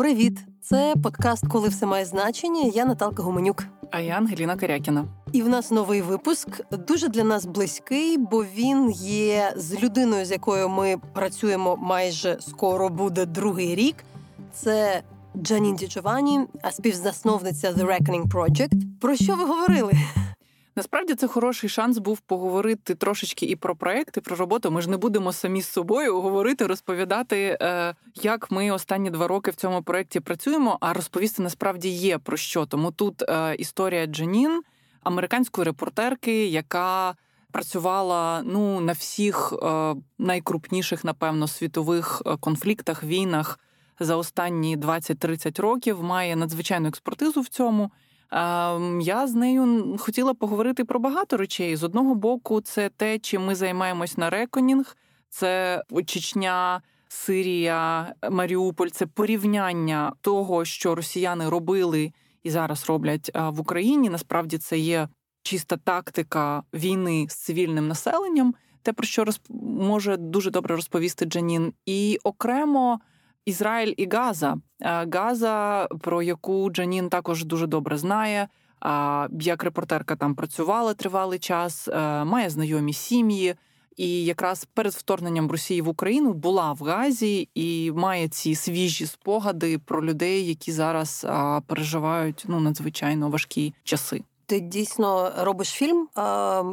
Привіт! Це подкаст Коли все має значення. Я Наталка Гуменюк. А я Ангеліна Корякіна. І в нас новий випуск дуже для нас близький, бо він є з людиною, з якою ми працюємо майже скоро буде другий рік. Це Джанін Діджовані, співзасновниця The Reckoning Project. Про що ви говорили? Насправді це хороший шанс був поговорити трошечки і про проект, і про роботу. Ми ж не будемо самі з собою говорити, розповідати, е, як ми останні два роки в цьому проєкті працюємо. А розповісти насправді є про що. Тому тут е, історія Джанін, американської репортерки, яка працювала ну на всіх е, найкрупніших, напевно, світових конфліктах, війнах за останні 20-30 років, має надзвичайну експертизу в цьому. Ем, я з нею хотіла поговорити про багато речей. З одного боку, це те, чим ми займаємось на реконінг, це Чечня. Сирія, Маріуполь це порівняння того, що росіяни робили і зараз роблять в Україні. Насправді це є чиста тактика війни з цивільним населенням, те про що розп... може дуже добре розповісти Джанін, і окремо Ізраїль і Газа. Газа, про яку Джанін також дуже добре знає. Як репортерка там працювала тривалий час, е, має знайомі сім'ї, і якраз перед вторгненням Росії в Україну була в Газі і має ці свіжі спогади про людей, які зараз переживають ну надзвичайно важкі часи. Ти дійсно робиш фільм,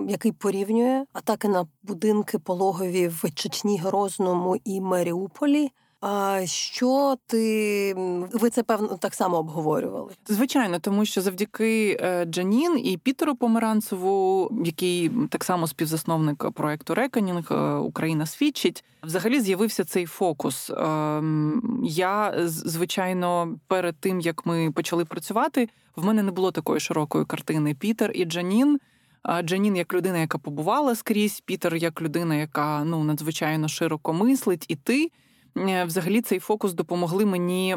який порівнює атаки на будинки пологові в Чечні, Грозному і Маріуполі. А що ти ви це певно так само обговорювали? Звичайно, тому що завдяки е, Джанін і Пітеру Померанцеву, який так само співзасновник проекту Реконінг е, Україна свідчить, взагалі з'явився цей фокус. Ем, я звичайно, перед тим як ми почали працювати, в мене не було такої широкої картини. Пітер і Джанін. Джанін як людина, яка побувала скрізь, Пітер як людина, яка ну надзвичайно широко мислить, і ти. Е, взагалі цей фокус допомогли мені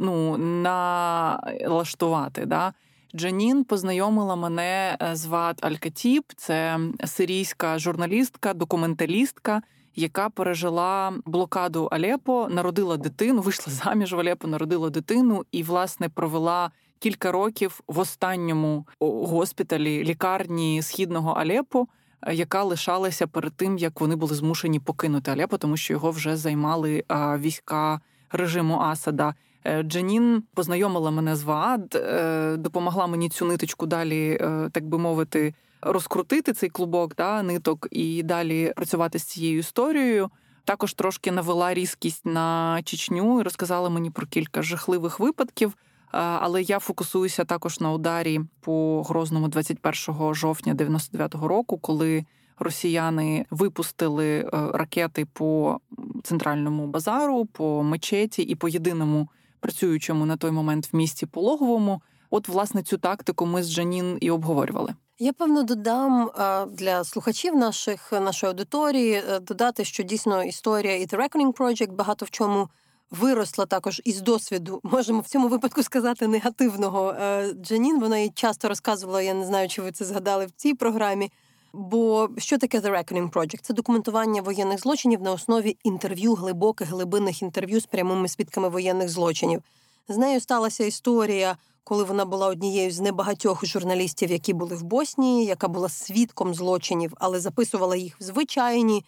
ну, налаштувати. Да? Джанін познайомила мене е, з Ват Алькатіб, це сирійська журналістка, документалістка, яка пережила блокаду Алепо, народила дитину, вийшла заміж в Алепо, народила дитину і, власне, провела кілька років в останньому госпіталі лікарні східного Алепо яка лишалася перед тим, як вони були змушені покинути Алепо, тому що його вже займали війська режиму Асада. Е, Джанін познайомила мене з Ваад, е, допомогла мені цю ниточку далі, е, так би мовити, розкрутити цей клубок да, ниток і далі працювати з цією історією. Також трошки навела різкість на Чечню і розказала мені про кілька жахливих випадків. Але я фокусуюся також на ударі по Грозному 21 жовтня 99-го року, коли росіяни випустили е, ракети по центральному базару, по мечеті і по єдиному працюючому на той момент в місті пологовому. От, власне, цю тактику ми з Джанін і обговорювали. Я певно додам для слухачів наших нашої аудиторії е, додати, що дійсно історія і The Reckoning Project багато в чому виросла також із досвіду, можемо в цьому випадку сказати, негативного е, Джанін. Вона їй часто розказувала, я не знаю, чи ви це згадали в цій програмі. Бо що таке The Reckoning Project? Це документування воєнних злочинів на основі інтерв'ю, глибоких глибинних інтерв'ю з прямими свідками воєнних злочинів. З нею сталася історія, коли вона була однією з небагатьох журналістів, які були в Боснії, яка була свідком злочинів, але записувала їх в звичайні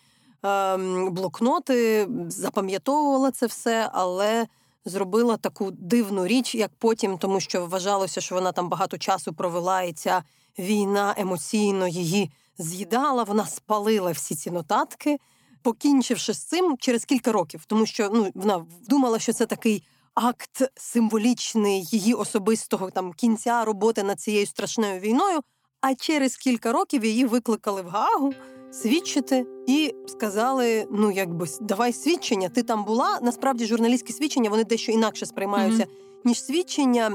блокноти, запам'ятовувала це все, але зробила таку дивну річ, як потім, тому що вважалося, що вона там багато часу провела, і ця війна емоційно її з'їдала. Вона спалила всі ці нотатки, покінчивши з цим через кілька років, тому що ну вона думала, що це такий. Акт символічний її особистого там кінця роботи над цією страшною війною. А через кілька років її викликали в Гаагу свідчити і сказали: ну, якби давай свідчення. Ти там була. Насправді, журналістські свідчення вони дещо інакше сприймаються. Mm-hmm. Ніж свідчення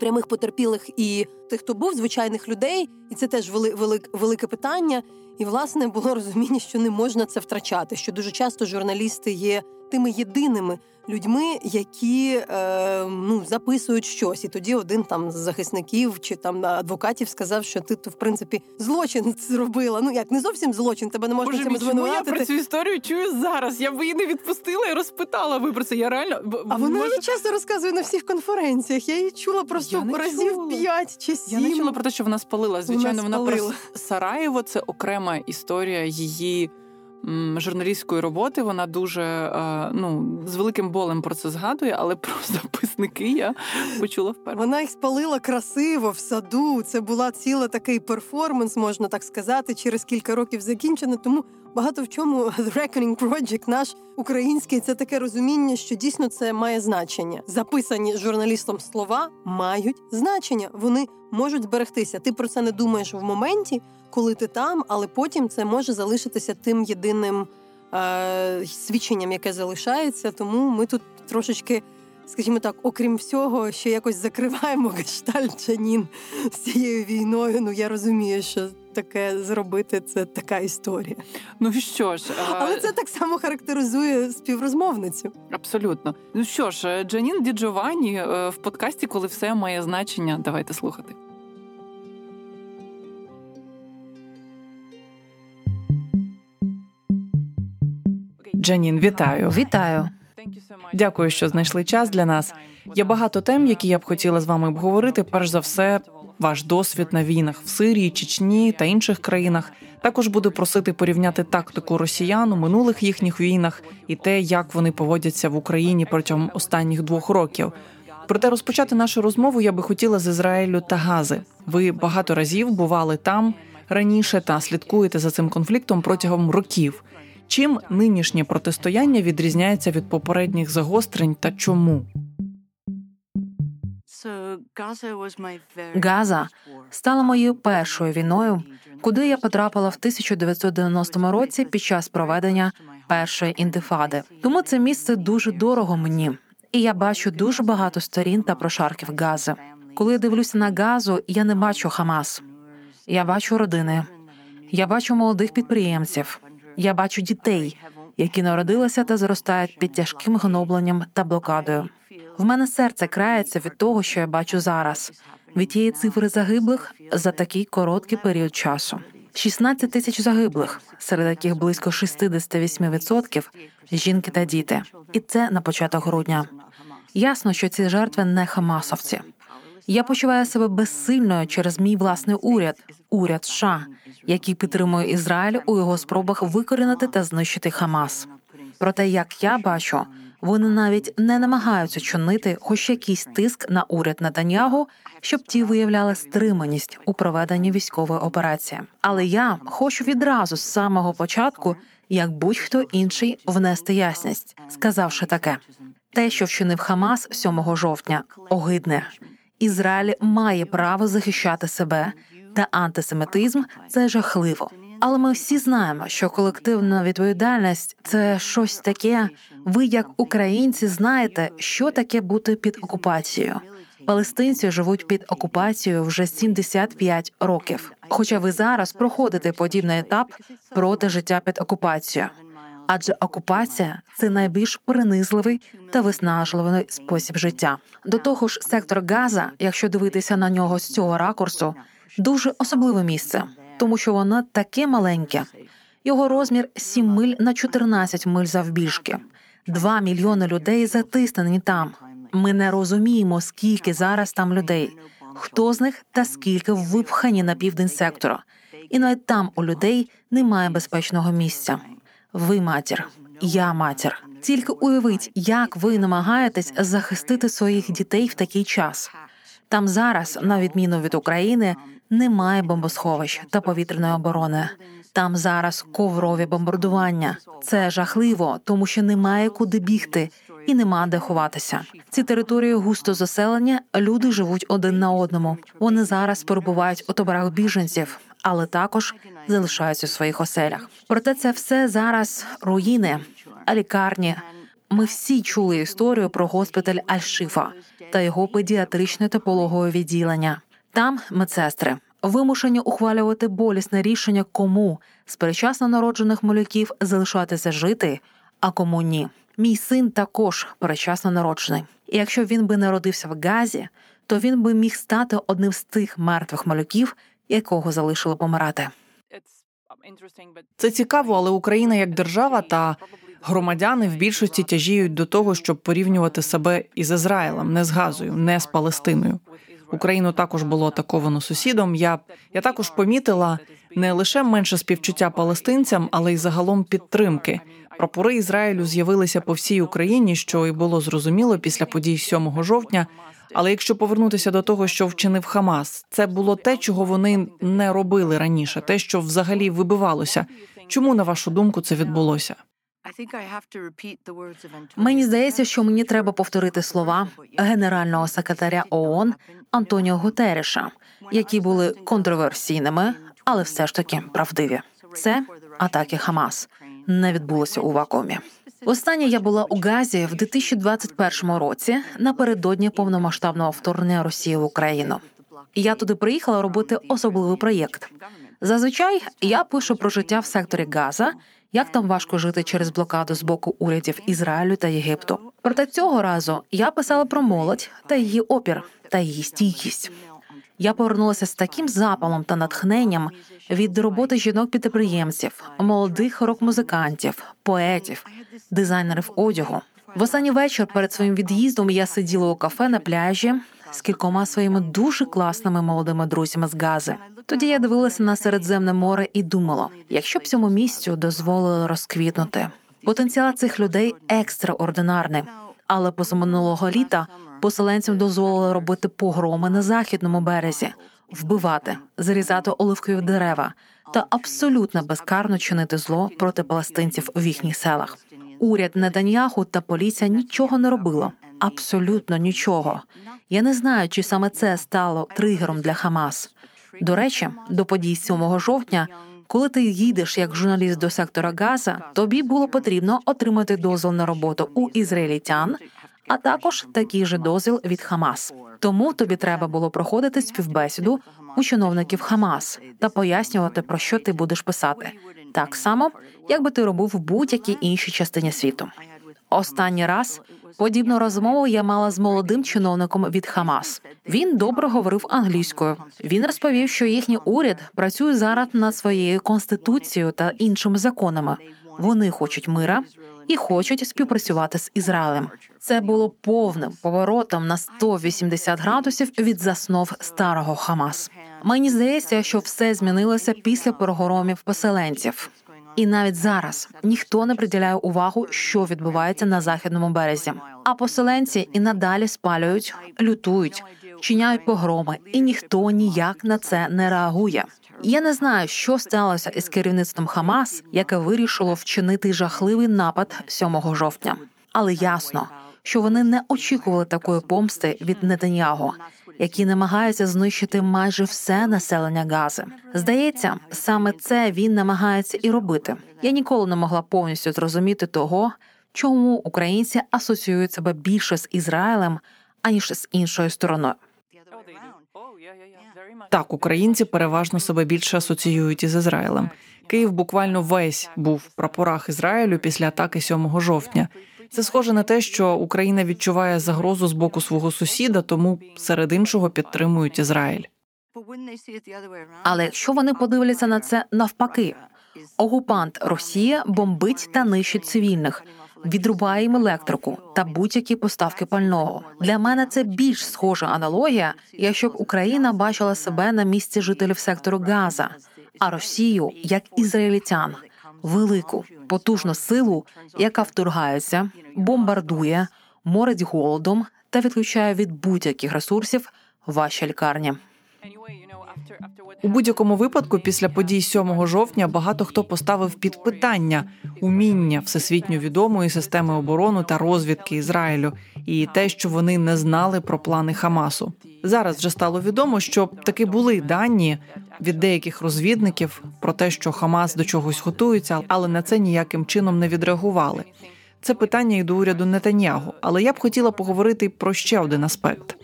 прямих потерпілих і тих, хто був звичайних людей, і це теж вели, велик, велике питання. І власне було розуміння, що не можна це втрачати. Що дуже часто журналісти є тими єдиними людьми, які е, ну записують щось, і тоді один там з захисників чи там адвокатів сказав, що ти то в принципі злочин зробила. Ну як не зовсім злочин, тебе не можна цьому звинуватити. Я про цю історію чую зараз. Я б її не відпустила і розпитала ви про це. Я реально а вона може... часто розказує на всіх конференціях. Я її чула просто разів п'ять чи сім. Я не чула про те, що вона спалила. Звичайно, вона, вона про Сараєво. Це окрема історія її журналістської роботи. Вона дуже е, ну з великим болем про це згадує, але про записники я почула вперше. Вона їх спалила красиво в саду. Це була ціла такий перформанс, можна так сказати. Через кілька років закінчено. Тому багато в чому The Reckoning Project наш український це таке розуміння, що дійсно це має значення. Записані журналістом слова мають значення. Вони можуть зберегтися. Ти про це не думаєш в моменті коли ти там, але потім це може залишитися тим єдиним е, свідченням, яке залишається. Тому ми тут трошечки, скажімо так, окрім всього, ще якось закриваємо гештальт Джанін з цією війною. Ну я розумію, що. Таке зробити це така історія. Ну що ж, але це так само характеризує співрозмовницю. Абсолютно. Ну що ж, Джанін Діджовані е, в подкасті, коли все має значення. Давайте слухати. Джанін, вітаю. Вітаю. Дякую, що знайшли час для нас. Є багато тем, які я б хотіла з вами обговорити. Перш за все, ваш досвід на війнах в Сирії, Чечні та інших країнах. Також буду просити порівняти тактику росіян у минулих їхніх війнах і те, як вони поводяться в Україні протягом останніх двох років. Проте розпочати нашу розмову я би хотіла з Ізраїлю та Гази. Ви багато разів бували там раніше та слідкуєте за цим конфліктом протягом років. Чим нинішнє протистояння відрізняється від попередніх загострень та чому? Газа стала моєю першою війною, куди я потрапила в 1990 році під час проведення першої індифади. Тому це місце дуже дорого мені, і я бачу дуже багато сторін та прошарків Гази. Коли я дивлюся на газу, я не бачу Хамас. Я бачу родини, я бачу молодих підприємців. Я бачу дітей, які народилися та зростають під тяжким гнобленням та блокадою. В мене серце крається від того, що я бачу зараз, від тієї цифри загиблих за такий короткий період часу. 16 тисяч загиблих, серед яких близько 68% – жінки та діти, і це на початок грудня. Ясно, що ці жертви не хамасовці. Я почуваю себе безсильною через мій власний уряд, уряд США, який підтримує Ізраїль у його спробах викорінити та знищити Хамас. Проте, як я бачу, вони навіть не намагаються чинити хоч якийсь тиск на уряд Натаньягу, щоб ті виявляли стриманість у проведенні військової операції. Але я хочу відразу з самого початку, як будь-хто інший, внести ясність, сказавши таке: те, що вчинив Хамас 7 жовтня, огидне. Ізраїль має право захищати себе, та антисемітизм це жахливо. Але ми всі знаємо, що колективна відповідальність це щось таке. Ви, як українці, знаєте, що таке бути під окупацією. Палестинці живуть під окупацією вже 75 років. Хоча ви зараз проходите подібний етап проти життя під окупацією адже окупація це найбільш принизливий та виснажливий спосіб життя. До того ж, сектор Газа, якщо дивитися на нього з цього ракурсу, дуже особливе місце, тому що воно таке маленьке. Його розмір 7 миль на 14 миль завбільшки. Два мільйони людей затиснені там. Ми не розуміємо, скільки зараз там людей, хто з них та скільки випхані на південь сектора, і навіть там у людей немає безпечного місця. Ви матір, я матір. Тільки уявіть, як ви намагаєтесь захистити своїх дітей в такий час. Там зараз, на відміну від України, немає бомбосховищ та повітряної оборони. Там зараз коврові бомбардування. Це жахливо, тому що немає куди бігти і нема де ховатися. Ці території густо заселення, люди живуть один на одному. Вони зараз перебувають у таборах біженців, але також залишаються у своїх оселях. Проте це все зараз руїни, лікарні. Ми всі чули історію про госпіталь Аль-Шифа та його педіатричне та пологове відділення. Там медсестри вимушені ухвалювати болісне рішення, кому з перечасно народжених малюків залишатися жити, а кому ні. Мій син також перечасно народжений. І якщо він би народився в Газі, то він би міг стати одним з тих мертвих малюків, якого залишили помирати. Це цікаво, але Україна як держава та громадяни в більшості тяжіють до того, щоб порівнювати себе із Ізраїлем, не з Газою, не з Палестиною. Україну також було атаковано сусідом. Я я також помітила не лише менше співчуття палестинцям, але й загалом підтримки. Прапори Ізраїлю з'явилися по всій Україні, що і було зрозуміло після подій 7 жовтня. Але якщо повернутися до того, що вчинив Хамас, це було те, чого вони не робили раніше, те, що взагалі вибивалося. Чому на вашу думку це відбулося? Мені здається, що мені треба повторити слова генерального секретаря ООН Антоніо Гутереша, які були контроверсійними, але все ж таки правдиві. Це атаки Хамас не відбулося у вакуумі. Останнє я була у Газі в 2021 році напередодні повномасштабного вторгнення Росії в Україну. Я туди приїхала робити особливий проєкт. Зазвичай я пишу про життя в секторі Газа, як там важко жити через блокаду з боку урядів Ізраїлю та Єгипту. Проте цього разу я писала про молодь та її опір та її стійкість. Я повернулася з таким запалом та натхненням від роботи жінок-підприємців, молодих рок-музикантів, поетів, дизайнерів одягу. В останній вечір перед своїм від'їздом я сиділа у кафе на пляжі з кількома своїми дуже класними молодими друзями з Гази. Тоді я дивилася на Середземне море і думала, якщо б цьому місцю дозволили розквітнути. Потенціал цих людей екстраординарний, але позаминулого літа поселенцям дозволили робити погроми на західному березі, вбивати, зарізати оливкові дерева та абсолютно безкарно чинити зло проти палестинців в їхніх селах. Уряд Неданьяху та поліція нічого не робило, абсолютно нічого. Я не знаю, чи саме це стало тригером для Хамас. До речі, до подій 7 жовтня. Коли ти їдеш як журналіст до сектора Газа, тобі було потрібно отримати дозвіл на роботу у ізраїльтян, а також такий же дозвіл від Хамас. Тому тобі треба було проходити співбесіду у чиновників Хамас та пояснювати, про що ти будеш писати, так само, як би ти робив в будь-якій іншій частині світу. Останній раз подібну розмову я мала з молодим чиновником від Хамас. Він добре говорив англійською. Він розповів, що їхній уряд працює зараз над своєю конституцією та іншими законами. Вони хочуть мира і хочуть співпрацювати з Ізраїлем. Це було повним поворотом на 180 градусів від заснов старого Хамас. Мені здається, що все змінилося після перегоромів поселенців. І навіть зараз ніхто не приділяє увагу, що відбувається на західному березі. А поселенці і надалі спалюють, лютують, чиняють погроми, і ніхто ніяк на це не реагує. Я не знаю, що сталося із керівництвом Хамас, яке вирішило вчинити жахливий напад 7 жовтня, але ясно, що вони не очікували такої помсти від Нетаньяго, які намагаються знищити майже все населення Гази. Здається, саме це він намагається і робити. Я ніколи не могла повністю зрозуміти того, чому українці асоціюють себе більше з Ізраїлем аніж з іншою стороною. Так, українці переважно себе більше асоціюють із Ізраїлем. Київ буквально весь був в прапорах Ізраїлю після атаки 7 жовтня. Це схоже на те, що Україна відчуває загрозу з боку свого сусіда, тому серед іншого підтримують Ізраїль. Але якщо вони подивляться на це навпаки, окупант Росія бомбить та нищить цивільних, відрубає їм електрику та будь-які поставки пального. Для мене це більш схожа аналогія, якщо б Україна бачила себе на місці жителів сектору Газа, а Росію як ізраїльтян, велику потужну силу, яка вторгається, бомбардує, морить голодом та відключає від будь-яких ресурсів ваші лікарні. У будь-якому випадку, після подій 7 жовтня багато хто поставив під питання уміння всесвітньо відомої системи оборони та розвідки Ізраїлю і те, що вони не знали про плани Хамасу. Зараз вже стало відомо, що таки були дані від деяких розвідників про те, що Хамас до чогось готується, але на це ніяким чином не відреагували. Це питання і до уряду Нетаньягу. Але я б хотіла поговорити про ще один аспект.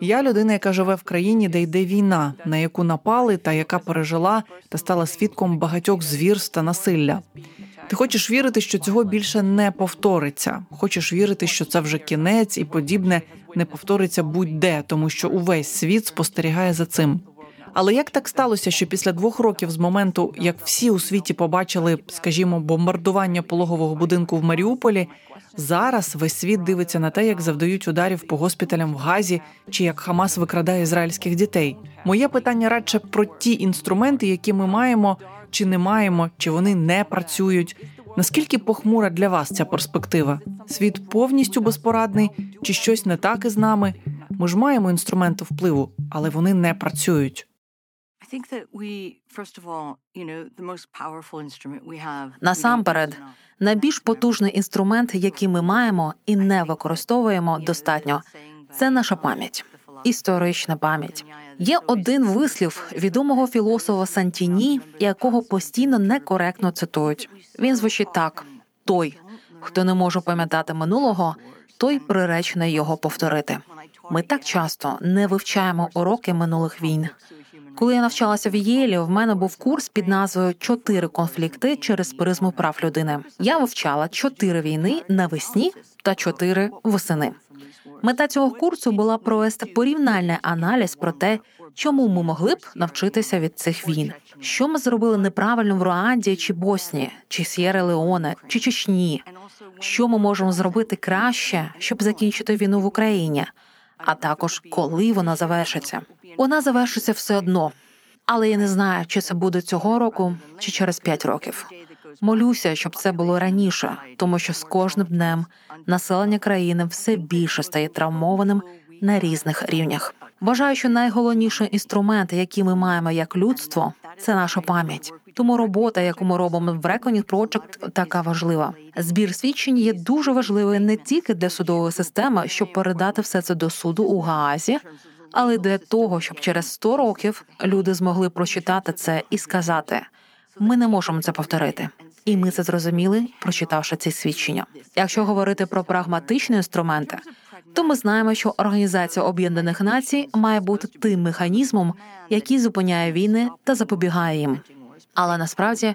Я людина, яка живе в країні, де йде війна, на яку напали, та яка пережила та стала свідком багатьох звірств та насилля. Ти хочеш вірити, що цього більше не повториться. Хочеш вірити, що це вже кінець і подібне не повториться будь-де, тому що увесь світ спостерігає за цим. Але як так сталося, що після двох років з моменту, як всі у світі побачили, скажімо, бомбардування пологового будинку в Маріуполі, зараз весь світ дивиться на те, як завдають ударів по госпіталям в Газі чи як Хамас викрадає ізраїльських дітей? Моє питання радше про ті інструменти, які ми маємо чи не маємо, чи вони не працюють. Наскільки похмура для вас ця перспектива? Світ повністю безпорадний, чи щось не так із нами? Ми ж маємо інструменти впливу, але вони не працюють. Насамперед, найбільш потужний інструмент, який ми маємо і не використовуємо достатньо, це наша пам'ять, історична пам'ять. Є один вислів відомого філософа Сантіні, якого постійно некоректно цитують. Він звучить так: той, хто не може пам'ятати минулого, той приречений його повторити. Ми так часто не вивчаємо уроки минулих війн. Коли я навчалася в Єлі, в мене був курс під назвою Чотири конфлікти через призму прав людини. Я вивчала чотири війни навесні та чотири восени. Мета цього курсу була провести порівняльний аналіз про те, чому ми могли б навчитися від цих війн, що ми зробили неправильно в Руанді чи Боснії, чи Сєре Леоне, чи Чечні, що ми можемо зробити краще, щоб закінчити війну в Україні, а також коли вона завершиться. Вона завершиться все одно, але я не знаю, чи це буде цього року, чи через п'ять років. Молюся, щоб це було раніше, тому що з кожним днем населення країни все більше стає травмованим на різних рівнях. Вважаю, що найголовніший інструмент, який ми маємо як людство, це наша пам'ять. Тому робота, яку ми робимо в Reckoning Project, така важлива. Збір свідчень є дуже важливий не тільки для судової системи, щоб передати все це до суду у Гаазі, але для того, щоб через 100 років люди змогли прочитати це і сказати: ми не можемо це повторити. І ми це зрозуміли, прочитавши ці свідчення. Якщо говорити про прагматичні інструменти, то ми знаємо, що Організація Об'єднаних Націй має бути тим механізмом, який зупиняє війни та запобігає їм. Але насправді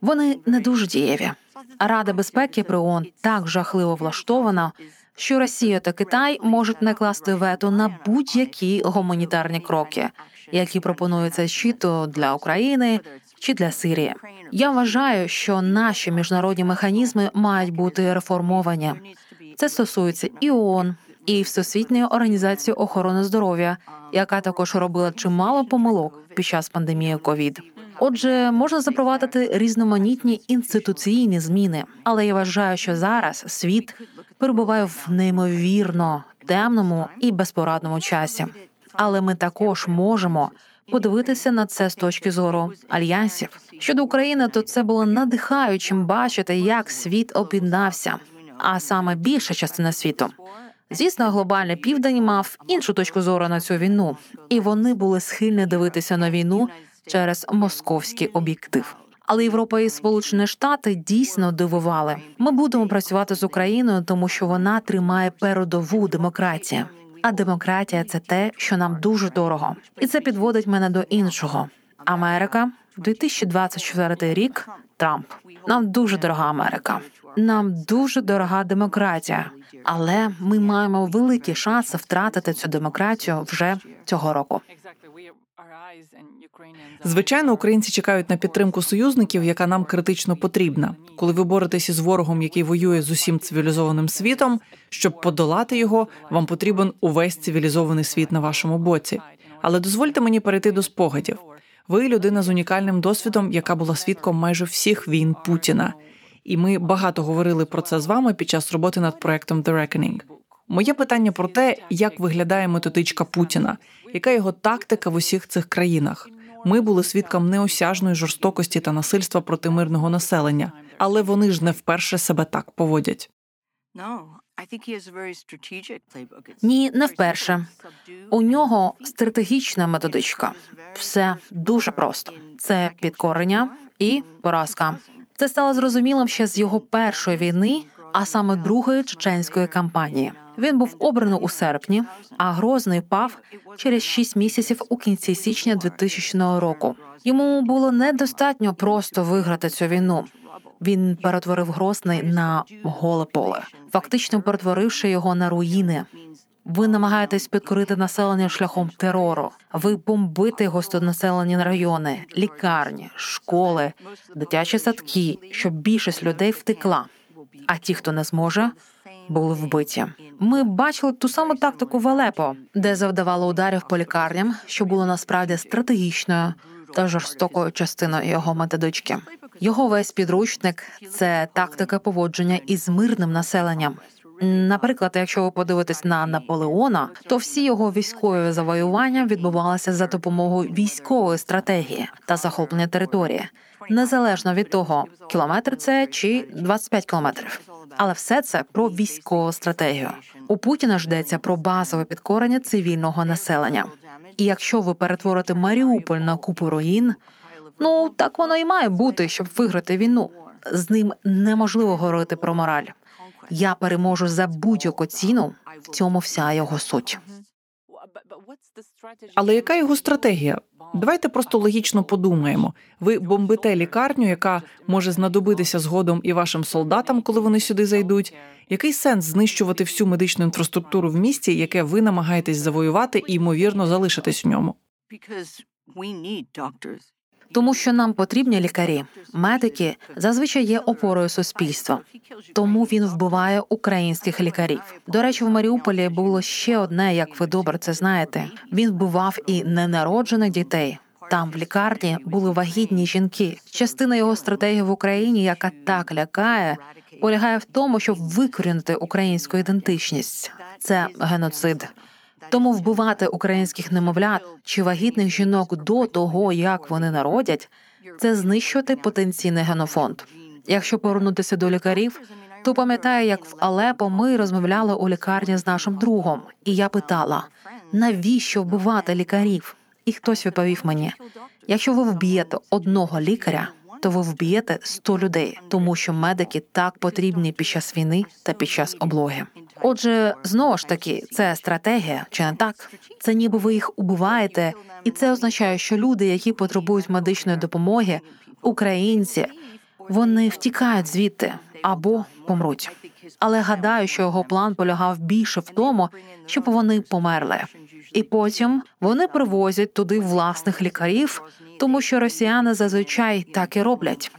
вони не дуже дієві. Рада безпеки при ООН так жахливо влаштована, що Росія та Китай можуть накласти вето на будь-які гуманітарні кроки, які пропонуються чи то для України чи для Сирії. Я вважаю, що наші міжнародні механізми мають бути реформовані. Це стосується і ООН, і Всесвітньої організації охорони здоров'я, яка також робила чимало помилок під час пандемії ковід. Отже, можна запровадити різноманітні інституційні зміни, але я вважаю, що зараз світ перебуває в неймовірно темному і безпорадному часі. Але ми також можемо подивитися на це з точки зору альянсів щодо України. То це було надихаючим бачити, як світ об'єднався, а саме більша частина світу. Звісно, глобальний південь мав іншу точку зору на цю війну, і вони були схильні дивитися на війну через московський об'єктив. Але Європа і Сполучені Штати дійсно дивували. Ми будемо працювати з Україною, тому що вона тримає передову демократію. А демократія це те, що нам дуже дорого, і це підводить мене до іншого. Америка 2024 рік. Трамп нам дуже дорога Америка. Нам дуже дорога демократія, але ми маємо великі шанси втратити цю демократію вже цього року. Звичайно, українці чекають на підтримку союзників, яка нам критично потрібна. Коли ви боретеся з ворогом, який воює з усім цивілізованим світом, щоб подолати його, вам потрібен увесь цивілізований світ на вашому боці. Але дозвольте мені перейти до спогадів. Ви людина з унікальним досвідом, яка була свідком майже всіх війн Путіна. І ми багато говорили про це з вами під час роботи над проектом The Reckoning. Моє питання про те, як виглядає методичка Путіна, яка його тактика в усіх цих країнах. Ми були свідком неосяжної жорстокості та насильства проти мирного населення, але вони ж не вперше себе так поводять. Ні, не вперше. У нього стратегічна методичка. Все дуже просто: це підкорення і поразка. Це стало зрозумілим ще з його першої війни, а саме другої чеченської кампанії. Він був обраний у серпні, а Грозний пав через шість місяців у кінці січня 2000 року. Йому було недостатньо просто виграти цю війну. Він перетворив Грозний на голе поле, фактично перетворивши його на руїни. Ви намагаєтесь підкорити населення шляхом терору. Ви бомбите густонаселені райони, лікарні, школи, дитячі садки, щоб більшість людей втекла. А ті, хто не зможе, були вбиті. Ми бачили ту саму тактику в Алепо, де завдавали ударів по лікарням, що було насправді стратегічною та жорстокою частиною його методички. Його весь підручник це тактика поводження із мирним населенням. Наприклад, якщо ви подивитесь на Наполеона, то всі його військові завоювання відбувалися за допомогою військової стратегії та захоплення території, незалежно від того, кілометр це чи 25 кілометрів. Але все це про військову стратегію. У Путіна ж йдеться про базове підкорення цивільного населення. І якщо ви перетворите Маріуполь на купу руїн, ну так воно і має бути, щоб виграти війну. З ним неможливо говорити про мораль. Я переможу за будь-яку ціну. В цьому вся його суть. Але яка його стратегія? Давайте просто логічно подумаємо. Ви бомбите лікарню, яка може знадобитися згодом і вашим солдатам, коли вони сюди зайдуть. Який сенс знищувати всю медичну інфраструктуру в місті, яке ви намагаєтесь завоювати і ймовірно залишитись в ньому? Тому що нам потрібні лікарі, медики зазвичай є опорою суспільства. Тому він вбиває українських лікарів. До речі, в Маріуполі було ще одне, як ви добре це знаєте. Він вбивав і ненароджених дітей. Там в лікарні були вагітні жінки. Частина його стратегії в Україні, яка так лякає, полягає в тому, щоб викорінити українську ідентичність. Це геноцид. Тому вбивати українських немовлят чи вагітних жінок до того, як вони народять, це знищувати потенційний генофонд. Якщо повернутися до лікарів, то пам'ятаю, як в Алепо ми розмовляли у лікарні з нашим другом, і я питала: навіщо вбивати лікарів? І хтось відповів мені: якщо ви вб'єте одного лікаря, то ви вб'єте 100 людей, тому що медики так потрібні під час війни та під час облоги. Отже, знову ж таки, це стратегія, чи не так? Це ніби ви їх убиваєте, і це означає, що люди, які потребують медичної допомоги, українці, вони втікають звідти або помруть. Але гадаю, що його план полягав більше в тому, щоб вони померли, і потім вони привозять туди власних лікарів, тому що росіяни зазвичай так і роблять.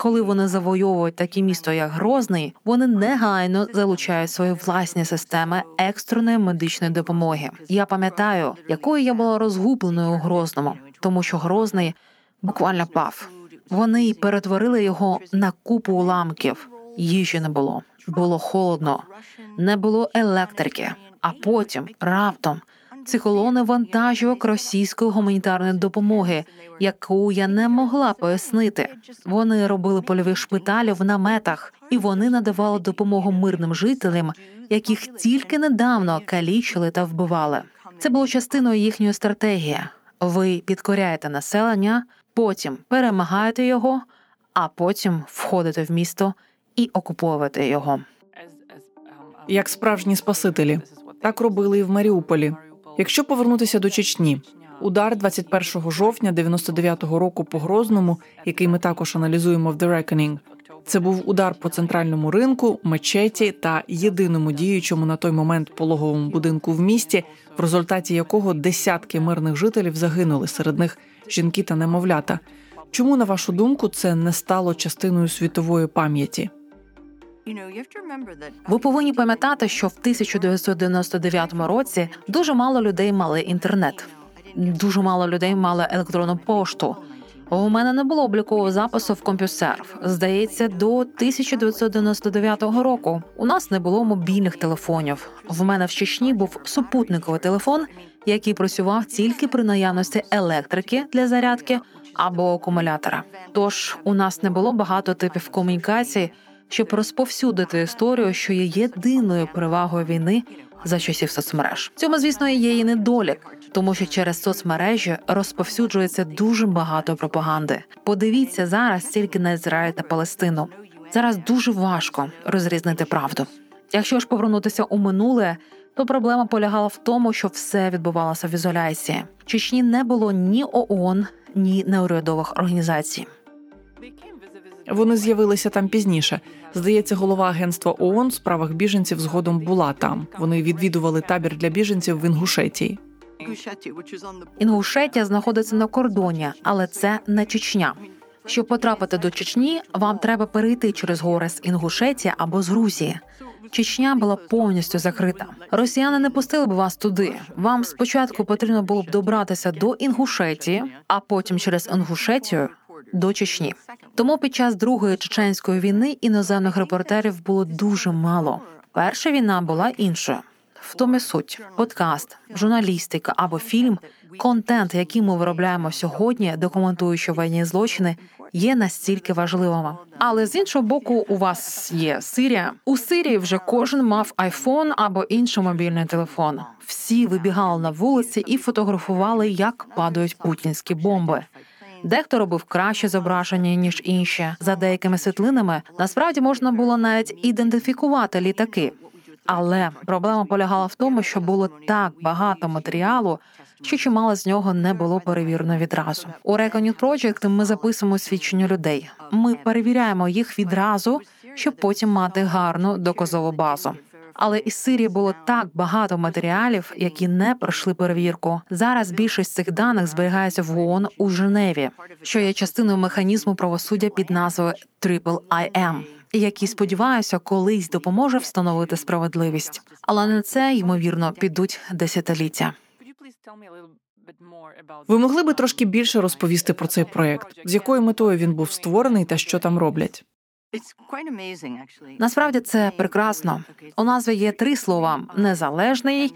Коли вони завойовують такі місто, як Грозний, вони негайно залучають свої власні системи екстреної медичної допомоги. Я пам'ятаю, якою я була розгубленою у Грозному, тому що Грозний буквально пав. Вони перетворили його на купу уламків. Їжі не було, було холодно, не було електрики. А потім раптом ці колони вантажівок російської гуманітарної допомоги, яку я не могла пояснити. Вони робили польові шпиталі в наметах, і вони надавали допомогу мирним жителям, яких тільки недавно калічили та вбивали. Це було частиною їхньої стратегії. Ви підкоряєте населення, потім перемагаєте його, а потім входите в місто і окуповуєте його. Як справжні спасителі, так робили і в Маріуполі. Якщо повернутися до Чечні, удар 21 жовтня 99-го року по Грозному, який ми також аналізуємо в The Reckoning, це був удар по центральному ринку, мечеті та єдиному діючому на той момент пологовому будинку в місті, в результаті якого десятки мирних жителів загинули серед них жінки та немовлята. Чому на вашу думку це не стало частиною світової пам'яті? Ви повинні пам'ятати, що в 1999 році дуже мало людей мали інтернет, дуже мало людей мали електронну пошту. У мене не було облікового запису в комп'юсерв. Здається, до 1999 року у нас не було мобільних телефонів. В мене в Чечні був супутниковий телефон, який працював тільки при наявності електрики для зарядки або акумулятора. Тож у нас не було багато типів комунікації щоб розповсюдити історію, що є єдиною перевагою війни за часів соцмереж. Цьому, звісно, є і недолік, тому що через соцмережі розповсюджується дуже багато пропаганди. Подивіться зараз тільки на Ізраїль та Палестину. Зараз дуже важко розрізнити правду. Якщо ж повернутися у минуле, то проблема полягала в тому, що все відбувалося в ізоляції. В Чечні не було ні ООН, ні неурядових організацій. Вони з'явилися там пізніше. Здається, голова агентства ООН в справах біженців згодом була там. Вони відвідували табір для біженців в Інгушетії. Інгушетія знаходиться на кордоні, але це не Чечня. Щоб потрапити до Чечні, вам треба перейти через гори з Інгушетії або з Грузії. Чечня була повністю закрита. Росіяни не пустили б вас туди. Вам спочатку потрібно було б добратися до Інгушетії, а потім через Інгушетію до Чечні. Тому під час другої чеченської війни іноземних репортерів було дуже мало. Перша війна була іншою. В тому суть подкаст, журналістика або фільм, контент, який ми виробляємо сьогодні, документуючи воєнні злочини, є настільки важливими. Але з іншого боку, у вас є Сирія. У Сирії вже кожен мав айфон або інший мобільний телефон. Всі вибігали на вулиці і фотографували, як падають путінські бомби. Дехто робив краще зображення ніж інші. За деякими світлинами насправді можна було навіть ідентифікувати літаки. Але проблема полягала в тому, що було так багато матеріалу, що чимало з нього не було перевірено відразу. У Reckoning Project ми записуємо свідчення людей. Ми перевіряємо їх відразу, щоб потім мати гарну доказову базу. Але із Сирії було так багато матеріалів, які не пройшли перевірку. Зараз більшість цих даних зберігається в ООН у Женеві, що є частиною механізму правосуддя під назвою Triple IM, який сподіваюся, колись допоможе встановити справедливість. Але на це ймовірно підуть десятиліття. Ви могли би трошки більше розповісти про цей проект, з якою метою він був створений та що там роблять? Насправді це прекрасно. У назві є три слова: незалежний,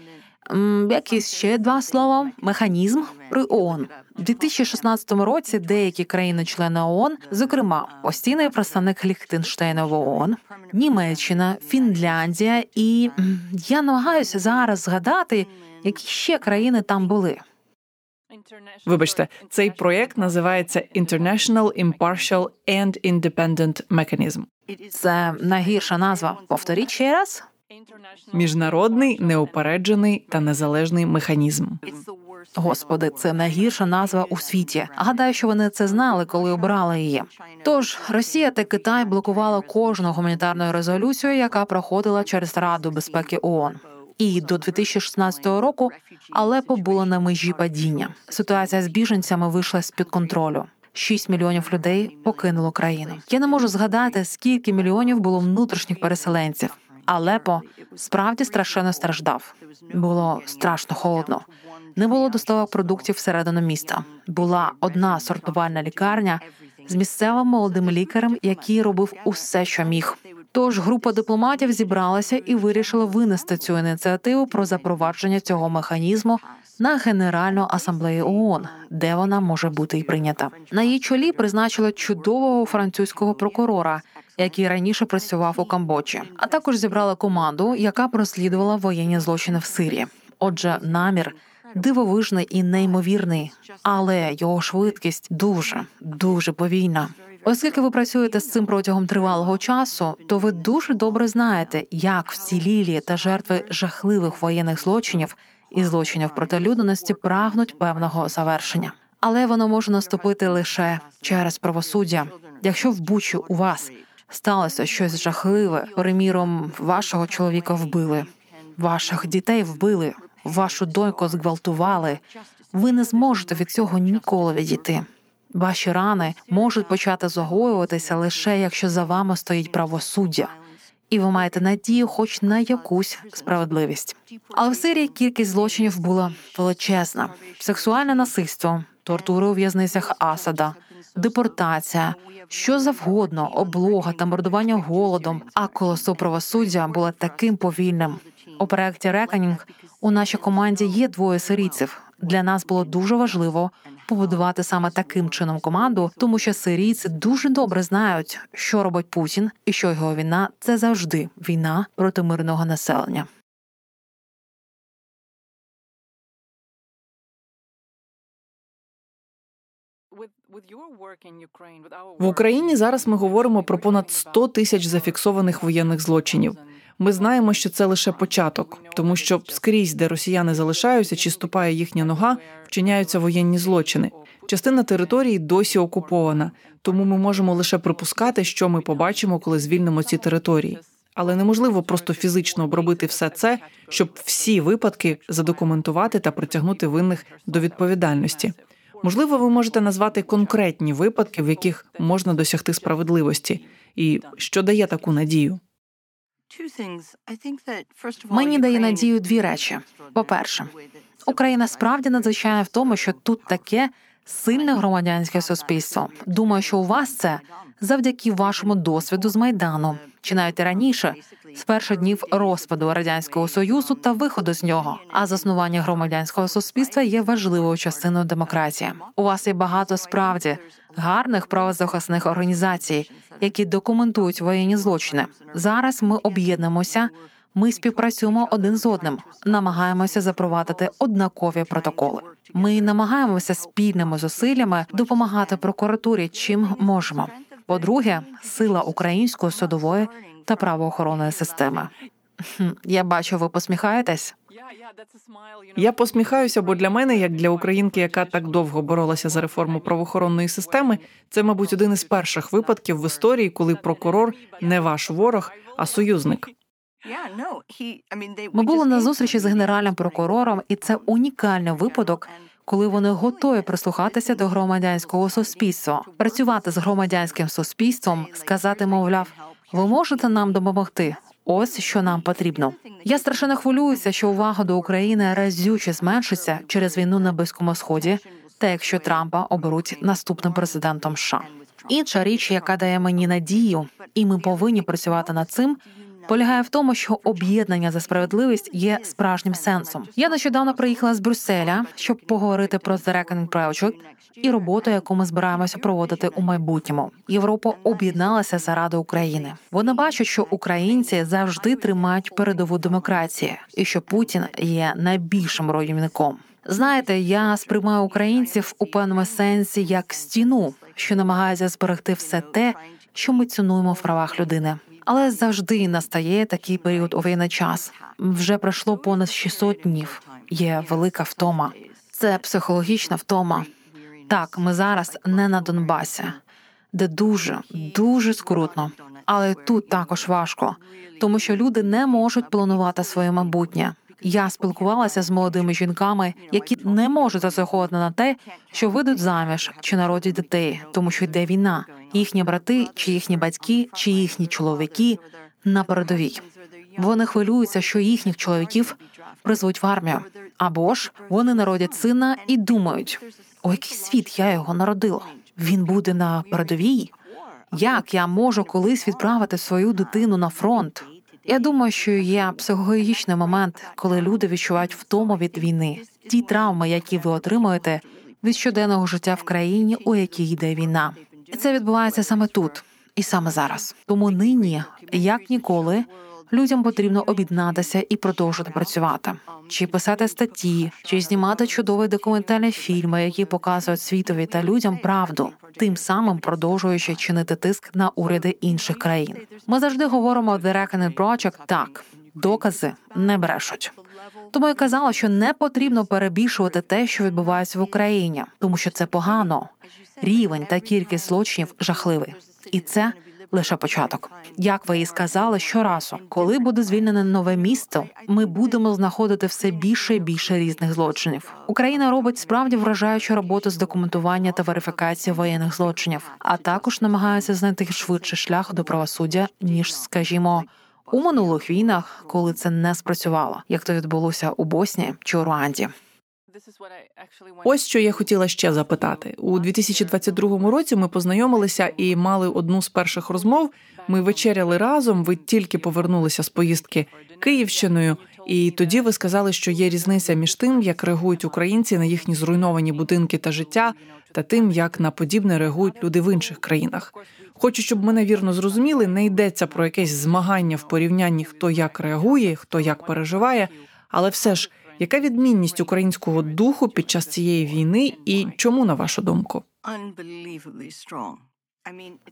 якісь ще два слова, механізм при ООН. У 2016 році деякі країни-члени ООН, зокрема постійний представник Ліхтенштейна в ООН, Німеччина, Фінляндія, і я намагаюся зараз згадати, які ще країни там були. Вибачте, цей проєкт називається International Impartial and Independent Mechanism. Це найгірша назва. Повторіть ще раз. Міжнародний, неупереджений та незалежний механізм. Господи, це найгірша назва у світі. Гадаю, що вони це знали, коли обирали її. Тож Росія та Китай блокували кожну гуманітарну резолюцію, яка проходила через Раду безпеки ООН. І до 2016 року Алепо було на межі падіння. Ситуація з біженцями вийшла з під контролю. 6 мільйонів людей покинуло країну. Я не можу згадати, скільки мільйонів було внутрішніх переселенців. Алепо справді страшенно страждав. Було страшно холодно. Не було доставок продуктів всередину міста. Була одна сортувальна лікарня з місцевим молодим лікарем, який робив усе, що міг. Тож група дипломатів зібралася і вирішила винести цю ініціативу про запровадження цього механізму на Генеральну асамблею ООН, де вона може бути і прийнята. На її чолі призначили чудового французького прокурора, який раніше працював у Камбоджі, а також зібрала команду, яка б розслідувала воєнні злочини в Сирії. Отже, намір дивовижний і неймовірний, але його швидкість дуже дуже повільна. Оскільки ви працюєте з цим протягом тривалого часу, то ви дуже добре знаєте, як вцілілі та жертви жахливих воєнних злочинів і злочинів проти людяності прагнуть певного завершення, але воно може наступити лише через правосуддя. Якщо в Бучі у вас сталося щось жахливе, приміром, вашого чоловіка вбили, ваших дітей вбили, вашу доньку зґвалтували, ви не зможете від цього ніколи відійти. Ваші рани можуть почати загоюватися лише якщо за вами стоїть правосуддя, і ви маєте надію, хоч на якусь справедливість. Але в Сирії кількість злочинів була величезна: сексуальне насильство, тортури у в'язницях Асада, депортація, що завгодно, облога та мордування голодом. А колесо правосуддя було таким повільним. У проєкті Реканінг у нашій команді є двоє сирійців. Для нас було дуже важливо побудувати саме таким чином команду, тому що сирійці дуже добре знають, що робить Путін, і що його війна це завжди війна проти мирного населення. В Україні зараз ми говоримо про понад 100 тисяч зафіксованих воєнних злочинів. Ми знаємо, що це лише початок, тому що скрізь, де росіяни залишаються чи ступає їхня нога, вчиняються воєнні злочини. Частина території досі окупована, тому ми можемо лише припускати, що ми побачимо, коли звільнимо ці території. Але неможливо просто фізично обробити все це, щоб всі випадки задокументувати та притягнути винних до відповідальності. Можливо, ви можете назвати конкретні випадки, в яких можна досягти справедливості, і що дає таку надію. Мені дає надію дві речі. По-перше, Україна справді надзвичайна в тому, що тут таке сильне громадянське суспільство. Думаю, що у вас це завдяки вашому досвіду з майдану, чи навіть раніше, з перших днів розпаду радянського союзу та виходу з нього. А заснування громадянського суспільства є важливою частиною демократії. У вас є багато справді гарних правозахисних організацій, які документують воєнні злочини. Зараз ми об'єднуємося. Ми співпрацюємо один з одним, намагаємося запровадити однакові протоколи. Ми намагаємося спільними зусиллями допомагати прокуратурі, чим можемо. По-друге, сила української судової та правоохоронної системи. Я бачу, ви посміхаєтесь. Я посміхаюся, бо для мене, як для українки, яка так довго боролася за реформу правоохоронної системи, це, мабуть, один із перших випадків в історії, коли прокурор не ваш ворог, а союзник. Ми були на зустрічі з генеральним прокурором, і це унікальний випадок, коли вони готові прислухатися до громадянського суспільства, працювати з громадянським суспільством, сказати, мовляв, ви можете нам допомогти. Ось що нам потрібно. Я страшенно хвилююся, що увага до України разюче зменшиться через війну на Близькому Сході, та якщо Трампа оберуть наступним президентом США. Інша річ, яка дає мені надію, і ми повинні працювати над цим полягає в тому, що об'єднання за справедливість є справжнім сенсом. Я нещодавно приїхала з Брюсселя, щоб поговорити про The Reckoning Project і роботу, яку ми збираємося проводити у майбутньому. Європа об'єдналася заради України. Вони бачать, що українці завжди тримають передову демократії, і що Путін є найбільшим руйнівником. Знаєте, я сприймаю українців у певному сенсі як стіну, що намагається зберегти все те, що ми цінуємо в правах людини. Але завжди настає такий період у воєнний час. Вже пройшло понад 600 днів. Є велика втома. Це психологічна втома. Так, ми зараз не на Донбасі, де дуже дуже скрутно, але тут також важко, тому що люди не можуть планувати своє майбутнє. Я спілкувалася з молодими жінками, які не можуть засаховувати на те, що вийдуть заміж чи народять дітей, тому що йде війна. Їхні брати, чи їхні батьки, чи їхні чоловіки на передовій. Вони хвилюються, що їхніх чоловіків призвуть в армію, або ж вони народять сина і думають: о, який світ я його народила. Він буде на передовій. Як я можу колись відправити свою дитину на фронт? Я думаю, що є психологічний момент, коли люди відчувають втому від війни, ті травми, які ви отримуєте від щоденного життя в країні, у якій йде війна, це відбувається саме тут і саме зараз. Тому нині, як ніколи, людям потрібно об'єднатися і продовжувати працювати, чи писати статті, чи знімати чудові документальні фільми, які показують світові та людям правду, тим самим продовжуючи чинити тиск на уряди інших країн. Ми завжди говоримо The Reckoning Project так, докази не брешуть. Тому я казала, що не потрібно перебільшувати те, що відбувається в Україні, тому що це погано. Рівень та кількість злочинів жахливий, і це лише початок. Як ви і сказали, щоразу, коли буде звільнене нове місто, ми будемо знаходити все більше і більше різних злочинів. Україна робить справді вражаючу роботу з документування та верифікації воєнних злочинів, а також намагається знайти швидший шлях до правосуддя ніж, скажімо. У минулих війнах, коли це не спрацювало, як то відбулося у Боснії чи у Руанді. Ось що я хотіла ще запитати у 2022 році. Ми познайомилися і мали одну з перших розмов. Ми вечеряли разом. Ви тільки повернулися з поїздки Київщиною, і тоді ви сказали, що є різниця між тим, як реагують українці на їхні зруйновані будинки та життя, та тим, як на подібне реагують люди в інших країнах. Хочу, щоб мене вірно зрозуміли, не йдеться про якесь змагання в порівнянні, хто як реагує, хто як переживає, але все ж. Яка відмінність українського духу під час цієї війни, і чому на вашу думку?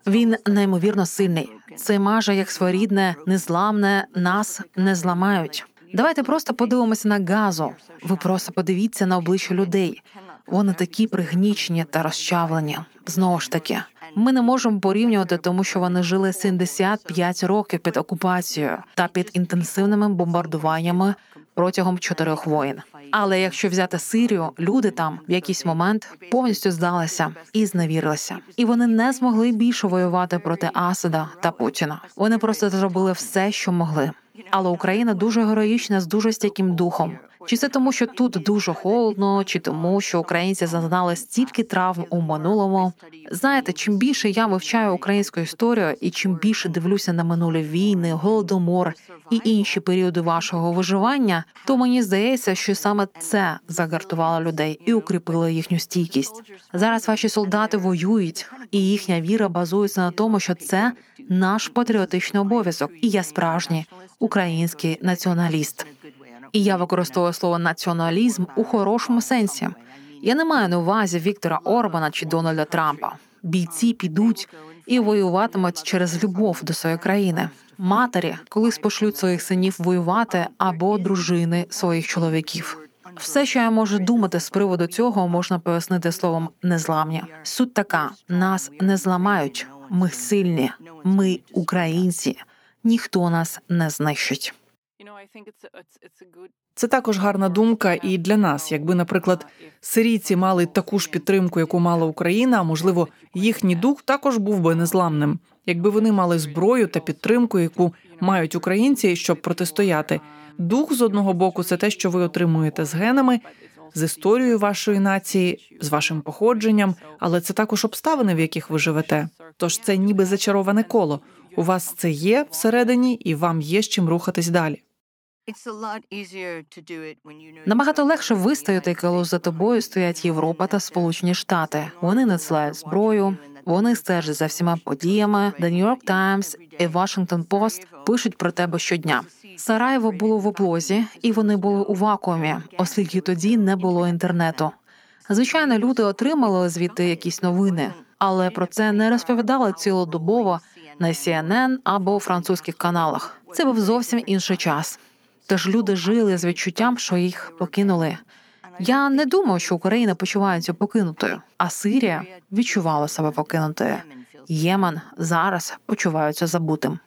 Він неймовірно сильний. Це майже як своєрідне, незламне нас не зламають. Давайте просто подивимося на газу. Ви просто подивіться на обличчя людей. Вони такі пригнічені та розчавлені. Знову ж таки, ми не можемо порівнювати, тому що вони жили 75 років під окупацією та під інтенсивними бомбардуваннями протягом чотирьох воїн. Але якщо взяти Сирію, люди там в якийсь момент повністю здалися і зневірилися, і вони не змогли більше воювати проти Асада та Путіна. Вони просто зробили все, що могли. Але Україна дуже героїчна з дуже стійким духом. Чи це тому, що тут дуже холодно, чи тому, що українці зазнали стільки травм у минулому? Знаєте, чим більше я вивчаю українську історію, і чим більше дивлюся на минулі війни, голодомор і інші періоди вашого виживання, то мені здається, що саме це загартувало людей і укріпило їхню стійкість. Зараз ваші солдати воюють, і їхня віра базується на тому, що це наш патріотичний обов'язок, і я справжній український націоналіст. І я використовую слово націоналізм у хорошому сенсі. Я не маю на увазі Віктора Орбана чи Дональда Трампа. Бійці підуть і воюватимуть через любов до своєї країни. Матері колись пошлють своїх синів воювати або дружини своїх чоловіків. Все, що я можу думати з приводу цього, можна пояснити словом незламні. Суть така: нас не зламають. Ми сильні, ми українці. Ніхто нас не знищить. Це також гарна думка і для нас. Якби, наприклад, сирійці мали таку ж підтримку, яку мала Україна, а можливо, їхній дух також був би незламним. Якби вони мали зброю та підтримку, яку мають українці, щоб протистояти. Дух з одного боку, це те, що ви отримуєте з генами, з історією вашої нації, з вашим походженням, але це також обставини, в яких ви живете. Тож це ніби зачароване коло. У вас це є всередині, і вам є з чим рухатись далі. Набагато легше вистояти, коли за тобою стоять Європа та Сполучені Штати. Вони надсилають зброю, вони стежать за всіма подіями. The New York Times і Washington Post пишуть про тебе щодня. Сараєво було в облозі, і вони були у вакуумі, оскільки тоді не було інтернету. Звичайно, люди отримали звідти якісь новини, але про це не розповідали цілодобово на CNN або французьких каналах. Це був зовсім інший час. Тож люди жили з відчуттям, що їх покинули. Я не думаю, що Україна почувається покинутою, а Сирія відчувала себе покинутою. Ємен зараз почуваються забутим.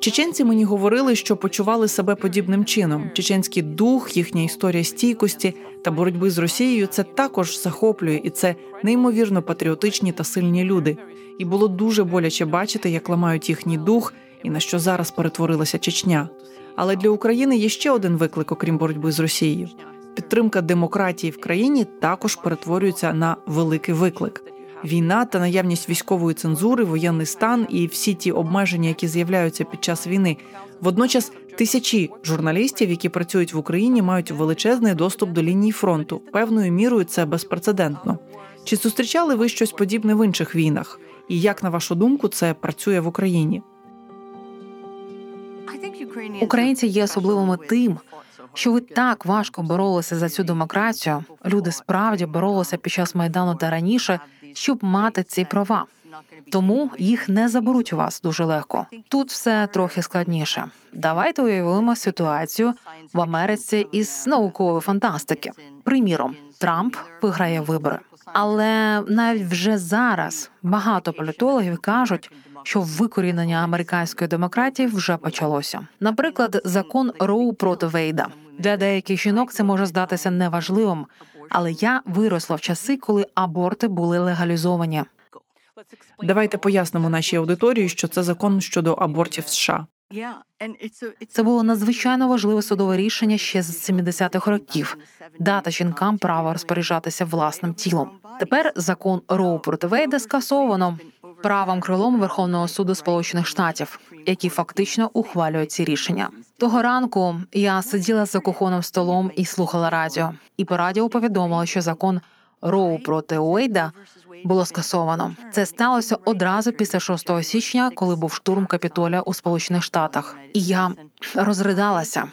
Чеченці мені говорили, що почували себе подібним чином. Чеченський дух, їхня історія стійкості та боротьби з Росією це також захоплює, і це неймовірно патріотичні та сильні люди. І було дуже боляче бачити, як ламають їхній дух і на що зараз перетворилася Чечня. Але для України є ще один виклик, окрім боротьби з Росією. Підтримка демократії в країні також перетворюється на великий виклик. Війна та наявність військової цензури, воєнний стан і всі ті обмеження, які з'являються під час війни. Водночас тисячі журналістів, які працюють в Україні, мають величезний доступ до лінії фронту. Певною мірою це безпрецедентно. Чи зустрічали ви щось подібне в інших війнах? І як на вашу думку це працює в Україні? Українці є особливими тим, що ви так важко боролися за цю демократію. Люди справді боролися під час майдану та раніше, щоб мати ці права. Тому їх не заберуть у вас дуже легко. Тут все трохи складніше. Давайте уявимо ситуацію в Америці із наукової фантастики. Приміром, Трамп виграє вибори, але навіть вже зараз багато політологів кажуть, що викорінення американської демократії вже почалося. Наприклад, закон Роу проти Вейда для деяких жінок це може здатися неважливим, але я виросла в часи, коли аборти були легалізовані. Давайте пояснимо нашій аудиторії, що це закон щодо абортів в США. Це було надзвичайно важливе судове рішення ще з 70-х років. Дата жінкам право розпоряджатися власним тілом. Тепер закон Роу проти Вейда скасовано правим крилом Верховного суду Сполучених Штатів, які фактично ухвалюють ці рішення. Того ранку я сиділа за кухонним столом і слухала радіо. І по радіо повідомили, що закон Роу проти Уейда було скасовано. Це сталося одразу після 6 січня, коли був штурм капітоля у Сполучених Штатах. І я розридалася.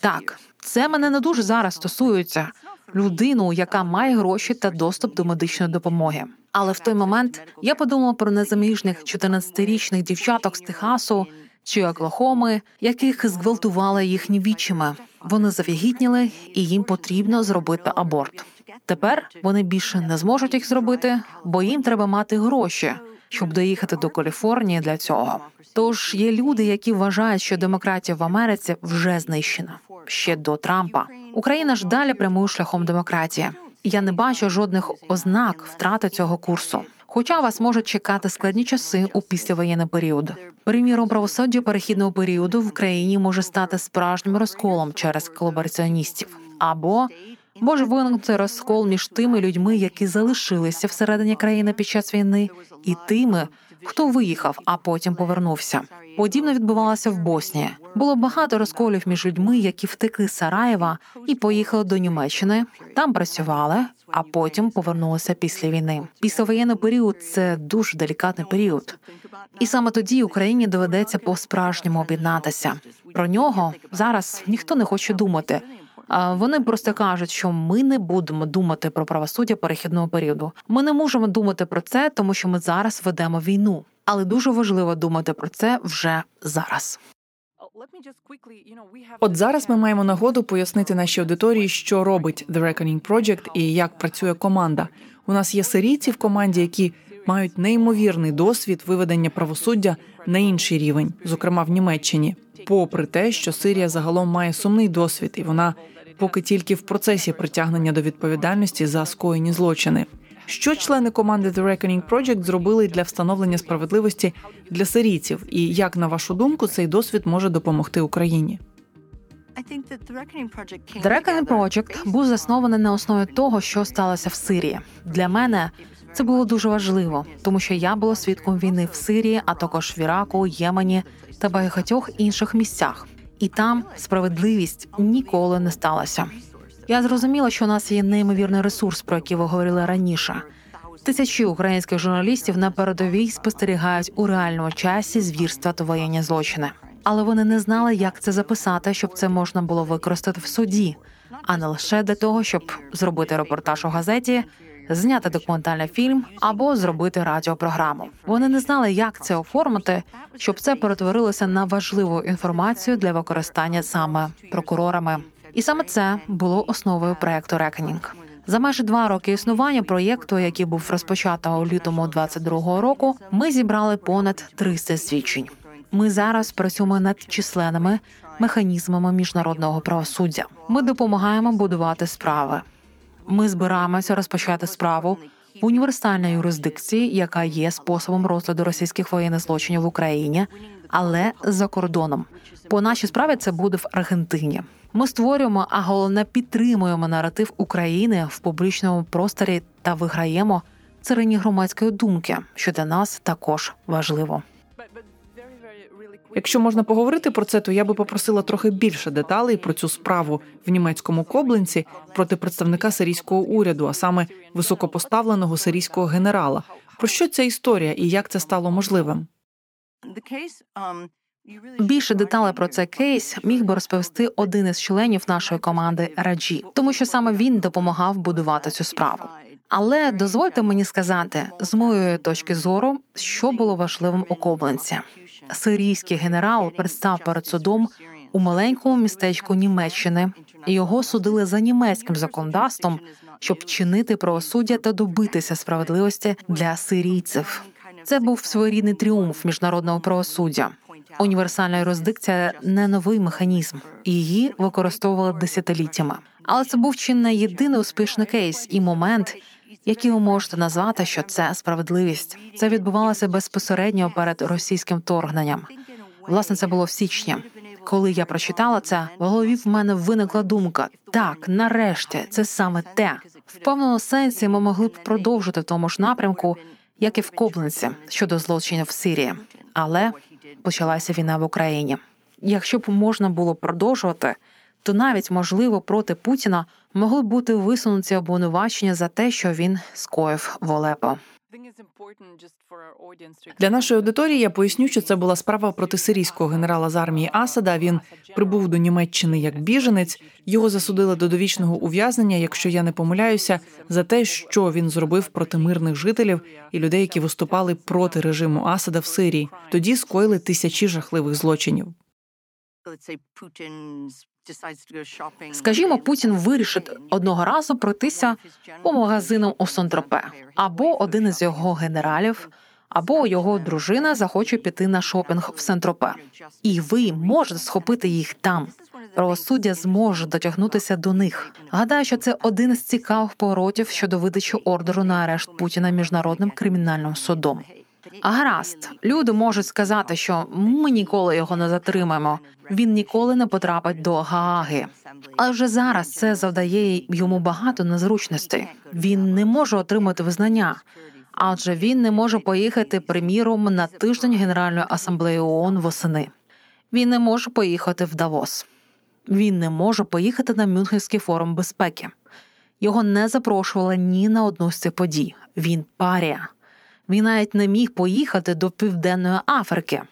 Так, це мене не дуже зараз стосується людину, яка має гроші та доступ до медичної допомоги. Але в той момент я подумала про незаміжних 14-річних дівчаток з Техасу чи Оклахоми, яких зґвалтували їхні вічими. Вони завагітніли, і їм потрібно зробити аборт. Тепер вони більше не зможуть їх зробити, бо їм треба мати гроші, щоб доїхати до Каліфорнії для цього. Тож є люди, які вважають, що демократія в Америці вже знищена ще до Трампа. Україна ж далі прямує шляхом демократії. Я не бачу жодних ознак втрати цього курсу. Хоча вас можуть чекати складні часи у післявоєнний період. Приміром, правосуддя перехідного періоду в Україні може стати справжнім розколом через колабораціоністів або може виникнути розкол між тими людьми, які залишилися всередині країни під час війни, і тими, хто виїхав, а потім повернувся. Подібно відбувалося в Боснії. Було багато розколів між людьми, які втекли з Сараєва і поїхали до Німеччини. Там працювали, а потім повернулися після війни. Післявоєнний період це дуже делікатний період. І саме тоді Україні доведеться по справжньому об'єднатися. Про нього зараз ніхто не хоче думати. Вони просто кажуть, що ми не будемо думати про правосуддя перехідного періоду. Ми не можемо думати про це, тому що ми зараз ведемо війну. Але дуже важливо думати про це вже зараз. От зараз ми маємо нагоду пояснити нашій аудиторії, що робить The Reckoning Project і як працює команда. У нас є сирійці в команді, які мають неймовірний досвід виведення правосуддя на інший рівень, зокрема в Німеччині, попри те, що Сирія загалом має сумний досвід, і вона поки тільки в процесі притягнення до відповідальності за скоєні злочини. Що члени команди The Reckoning Project зробили для встановлення справедливості для сирійців, і як на вашу думку цей досвід може допомогти Україні? The Reckoning Project був заснований на основі того, що сталося в Сирії. Для мене це було дуже важливо, тому що я була свідком війни в Сирії, а також в Іраку, Ємені та багатьох інших місцях. І там справедливість ніколи не сталася. Я зрозуміла, що у нас є неймовірний ресурс, про який ви говорили раніше. Тисячі українських журналістів на передовій спостерігають у реальному часі звірства та воєнні злочини, але вони не знали, як це записати, щоб це можна було використати в суді, а не лише для того, щоб зробити репортаж у газеті, зняти документальний фільм або зробити радіопрограму. Вони не знали, як це оформити, щоб це перетворилося на важливу інформацію для використання саме прокурорами. І саме це було основою проекту Рекенінг. За майже два роки існування проєкту, який був розпочато у лютому 22-го року, ми зібрали понад 300 свідчень. Ми зараз працюємо над численними механізмами міжнародного правосуддя. Ми допомагаємо будувати справи. Ми збираємося розпочати справу в універсальній юрисдикції, яка є способом розгляду російських воєнних злочинів в Україні, але за кордоном. По нашій справі це буде в Аргентині. Ми створюємо, а головне підтримуємо наратив України в публічному просторі та виграємо царині громадської думки, що для нас також важливо. Якщо можна поговорити про це, то я би попросила трохи більше деталей про цю справу в німецькому Коблинці проти представника сирійського уряду, а саме високопоставленого сирійського генерала. Про що ця історія і як це стало можливим? Більше деталей про цей кейс міг би розповісти один із членів нашої команди Раджі, тому що саме він допомагав будувати цю справу. Але дозвольте мені сказати, з моєї точки зору, що було важливим у Кобленці. Сирійський генерал представ перед судом у маленькому містечку Німеччини. Його судили за німецьким законодавством, щоб чинити правосуддя та добитися справедливості для сирійців. Це був своєрідний тріумф міжнародного правосуддя. Універсальна юрисдикція не новий механізм, її використовували десятиліттями. Але це був чи не єдиний успішний кейс і момент, який ви можете назвати, що це справедливість. Це відбувалося безпосередньо перед російським вторгненням. Власне, це було в січні. Коли я прочитала це, в голові в мене виникла думка: так, нарешті, це саме те. В певному сенсі ми могли б продовжити в тому ж напрямку, як і в Кобленці щодо злочинів в Сирії. Але почалася війна в Україні. Якщо б можна було продовжувати, то навіть можливо проти Путіна могли б бути висунуті обвинувачення за те, що він скоїв в Олепо. Для нашої аудиторії я поясню, що це була справа проти сирійського генерала з армії Асада. Він прибув до Німеччини як біженець. Його засудили до довічного ув'язнення, якщо я не помиляюся, за те, що він зробив проти мирних жителів і людей, які виступали проти режиму Асада в Сирії. Тоді скоїли тисячі жахливих злочинів. Скажімо, Путін вирішить одного разу пройтися по магазинам у Сон-Тропе, або один із його генералів, або його дружина захоче піти на шопінг в Сен-Тропе. І ви можете схопити їх там. Правосуддя зможе дотягнутися до них. Гадаю, що це один із цікавих поворотів щодо видачі ордеру на арешт Путіна міжнародним кримінальним судом. Гаразд, люди можуть сказати, що ми ніколи його не затримаємо. Він ніколи не потрапить до Гааги. Але вже зараз це завдає йому багато незручностей. Він не може отримати визнання. Адже він не може поїхати, приміром, на тиждень Генеральної асамблеї ООН восени. Він не може поїхати в Давос. Він не може поїхати на Мюнхенський форум безпеки. Його не запрошували ні на одну з цих подій. Він парія. Він навіть не міг поїхати до Південної Африки.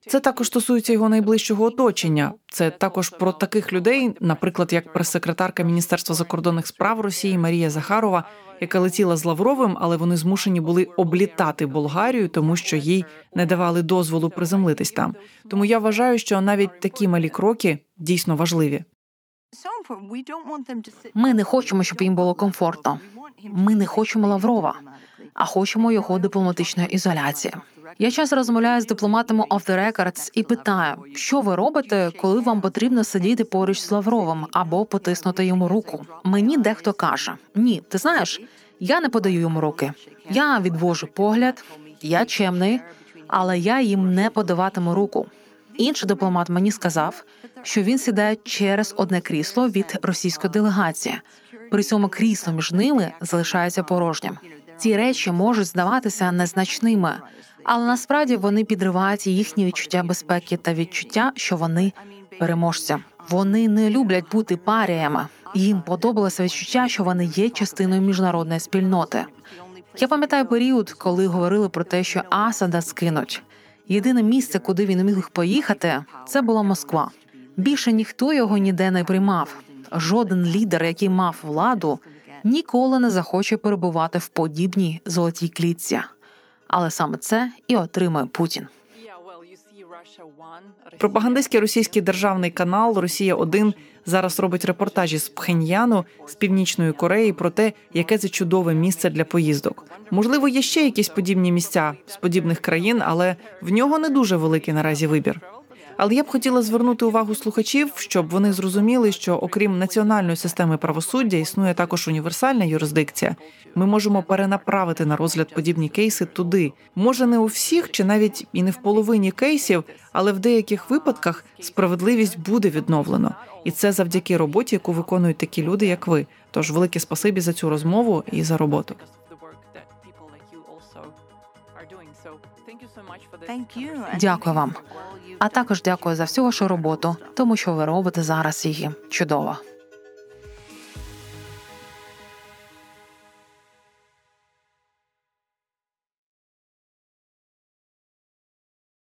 Це також стосується його найближчого оточення. Це також про таких людей, наприклад, як прес-секретарка Міністерства закордонних справ Росії Марія Захарова, яка летіла з Лавровим, але вони змушені були облітати Болгарію, тому що їй не давали дозволу приземлитись там. Тому я вважаю, що навіть такі малі кроки дійсно важливі. Ми не хочемо, щоб їм було комфортно. Ми не хочемо Лаврова, а хочемо його дипломатичної ізоляції. Я часто розмовляю з дипломатами off the records і питаю, що ви робите, коли вам потрібно сидіти поруч з Лавровим або потиснути йому руку. Мені дехто каже: ні, ти знаєш, я не подаю йому руки. Я відвожу погляд, я чемний, але я їм не подаватиму руку. Інший дипломат мені сказав, що він сідає через одне крісло від російської делегації. При цьому крісло між ними залишається порожнім. Ці речі можуть здаватися незначними, але насправді вони підривають їхні відчуття безпеки та відчуття, що вони переможці. Вони не люблять бути паріями. Їм подобалося відчуття, що вони є частиною міжнародної спільноти. Я пам'ятаю період, коли говорили про те, що Асада скинуть. Єдине місце, куди він міг поїхати, це була Москва. Більше ніхто його ніде не приймав. Жоден лідер, який мав владу, ніколи не захоче перебувати в подібній золотій клітці. Але саме це і отримує Путін. Пропагандистський російський державний канал Росія 1 зараз робить репортажі з Пхеньяну з північної Кореї про те, яке це чудове місце для поїздок. Можливо, є ще якісь подібні місця з подібних країн, але в нього не дуже великий наразі вибір. Але я б хотіла звернути увагу слухачів, щоб вони зрозуміли, що окрім національної системи правосуддя існує також універсальна юрисдикція. Ми можемо перенаправити на розгляд подібні кейси туди. Може, не у всіх, чи навіть і не в половині кейсів, але в деяких випадках справедливість буде відновлено, і це завдяки роботі, яку виконують такі люди, як ви. Тож велике спасибі за цю розмову і за роботу. Дякую вам. А також дякую за всю вашу роботу, тому що ви робите зараз її чудово.